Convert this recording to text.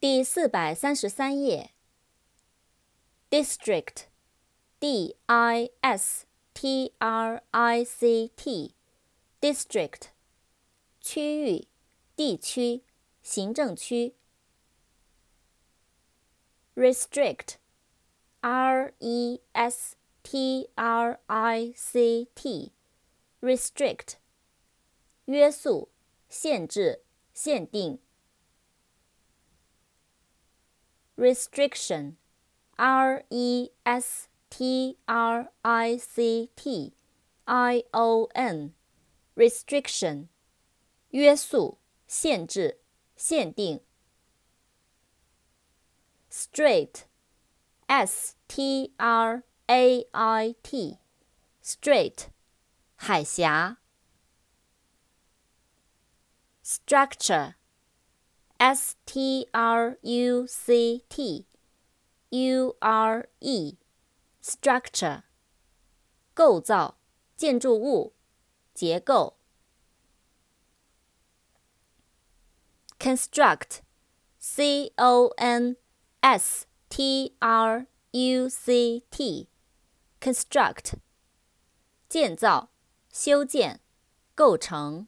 第四百三十三页。District，D I S T R I C T，District，区域、地区、行政区。Restrict，R E S T R I C T，Restrict，约束、限制、限定。restriction, R E S T R I C T. I O N, restriction，约束、限制、限定。Strait, S T R A I T, strait，海峡。Structure. S T R U C T U R E structure 构造、建筑物、结构。Construct C O N S T R U C T construct 建造、修建、构成。